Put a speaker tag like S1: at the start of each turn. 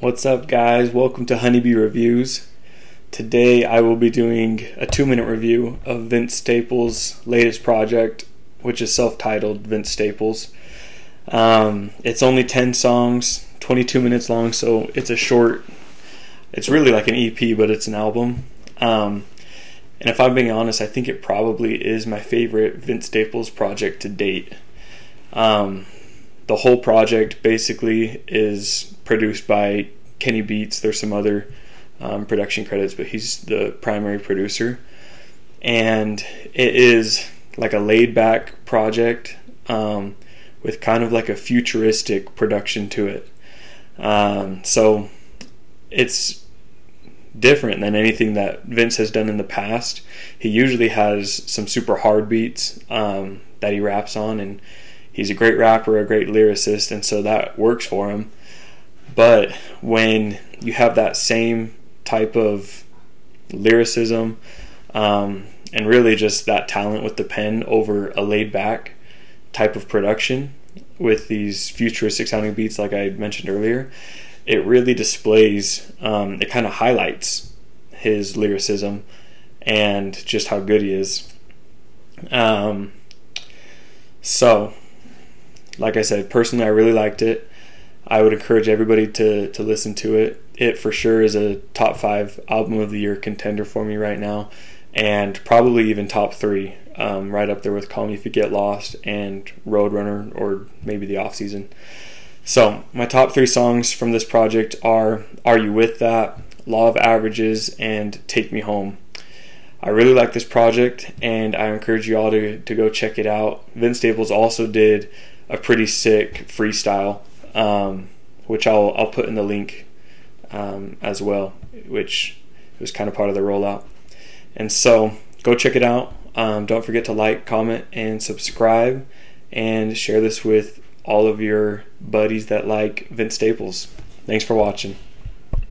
S1: What's up, guys? Welcome to Honeybee Reviews. Today I will be doing a two minute review of Vince Staples' latest project, which is self titled Vince Staples. Um, it's only 10 songs, 22 minutes long, so it's a short, it's really like an EP, but it's an album. Um, and if I'm being honest, I think it probably is my favorite Vince Staples project to date. Um, the whole project basically is produced by Kenny Beats. There's some other um, production credits, but he's the primary producer. And it is like a laid back project um, with kind of like a futuristic production to it. Um, so it's different than anything that Vince has done in the past. He usually has some super hard beats um, that he raps on, and he's a great rapper, a great lyricist, and so that works for him. But when you have that same type of lyricism um, and really just that talent with the pen over a laid back type of production with these futuristic sounding beats, like I mentioned earlier, it really displays, um, it kind of highlights his lyricism and just how good he is. Um, so, like I said, personally, I really liked it. I would encourage everybody to to listen to it. It for sure is a top five album of the year contender for me right now, and probably even top three, um, right up there with "Call Me If You Get Lost" and "Roadrunner" or maybe the off season. So my top three songs from this project are "Are You With That," "Law of Averages," and "Take Me Home." I really like this project, and I encourage you all to, to go check it out. Vince Staples also did a pretty sick freestyle, um, which I'll I'll put in the link um, as well, which was kind of part of the rollout. And so go check it out. Um, don't forget to like, comment, and subscribe, and share this with all of your buddies that like Vince Staples. Thanks for watching.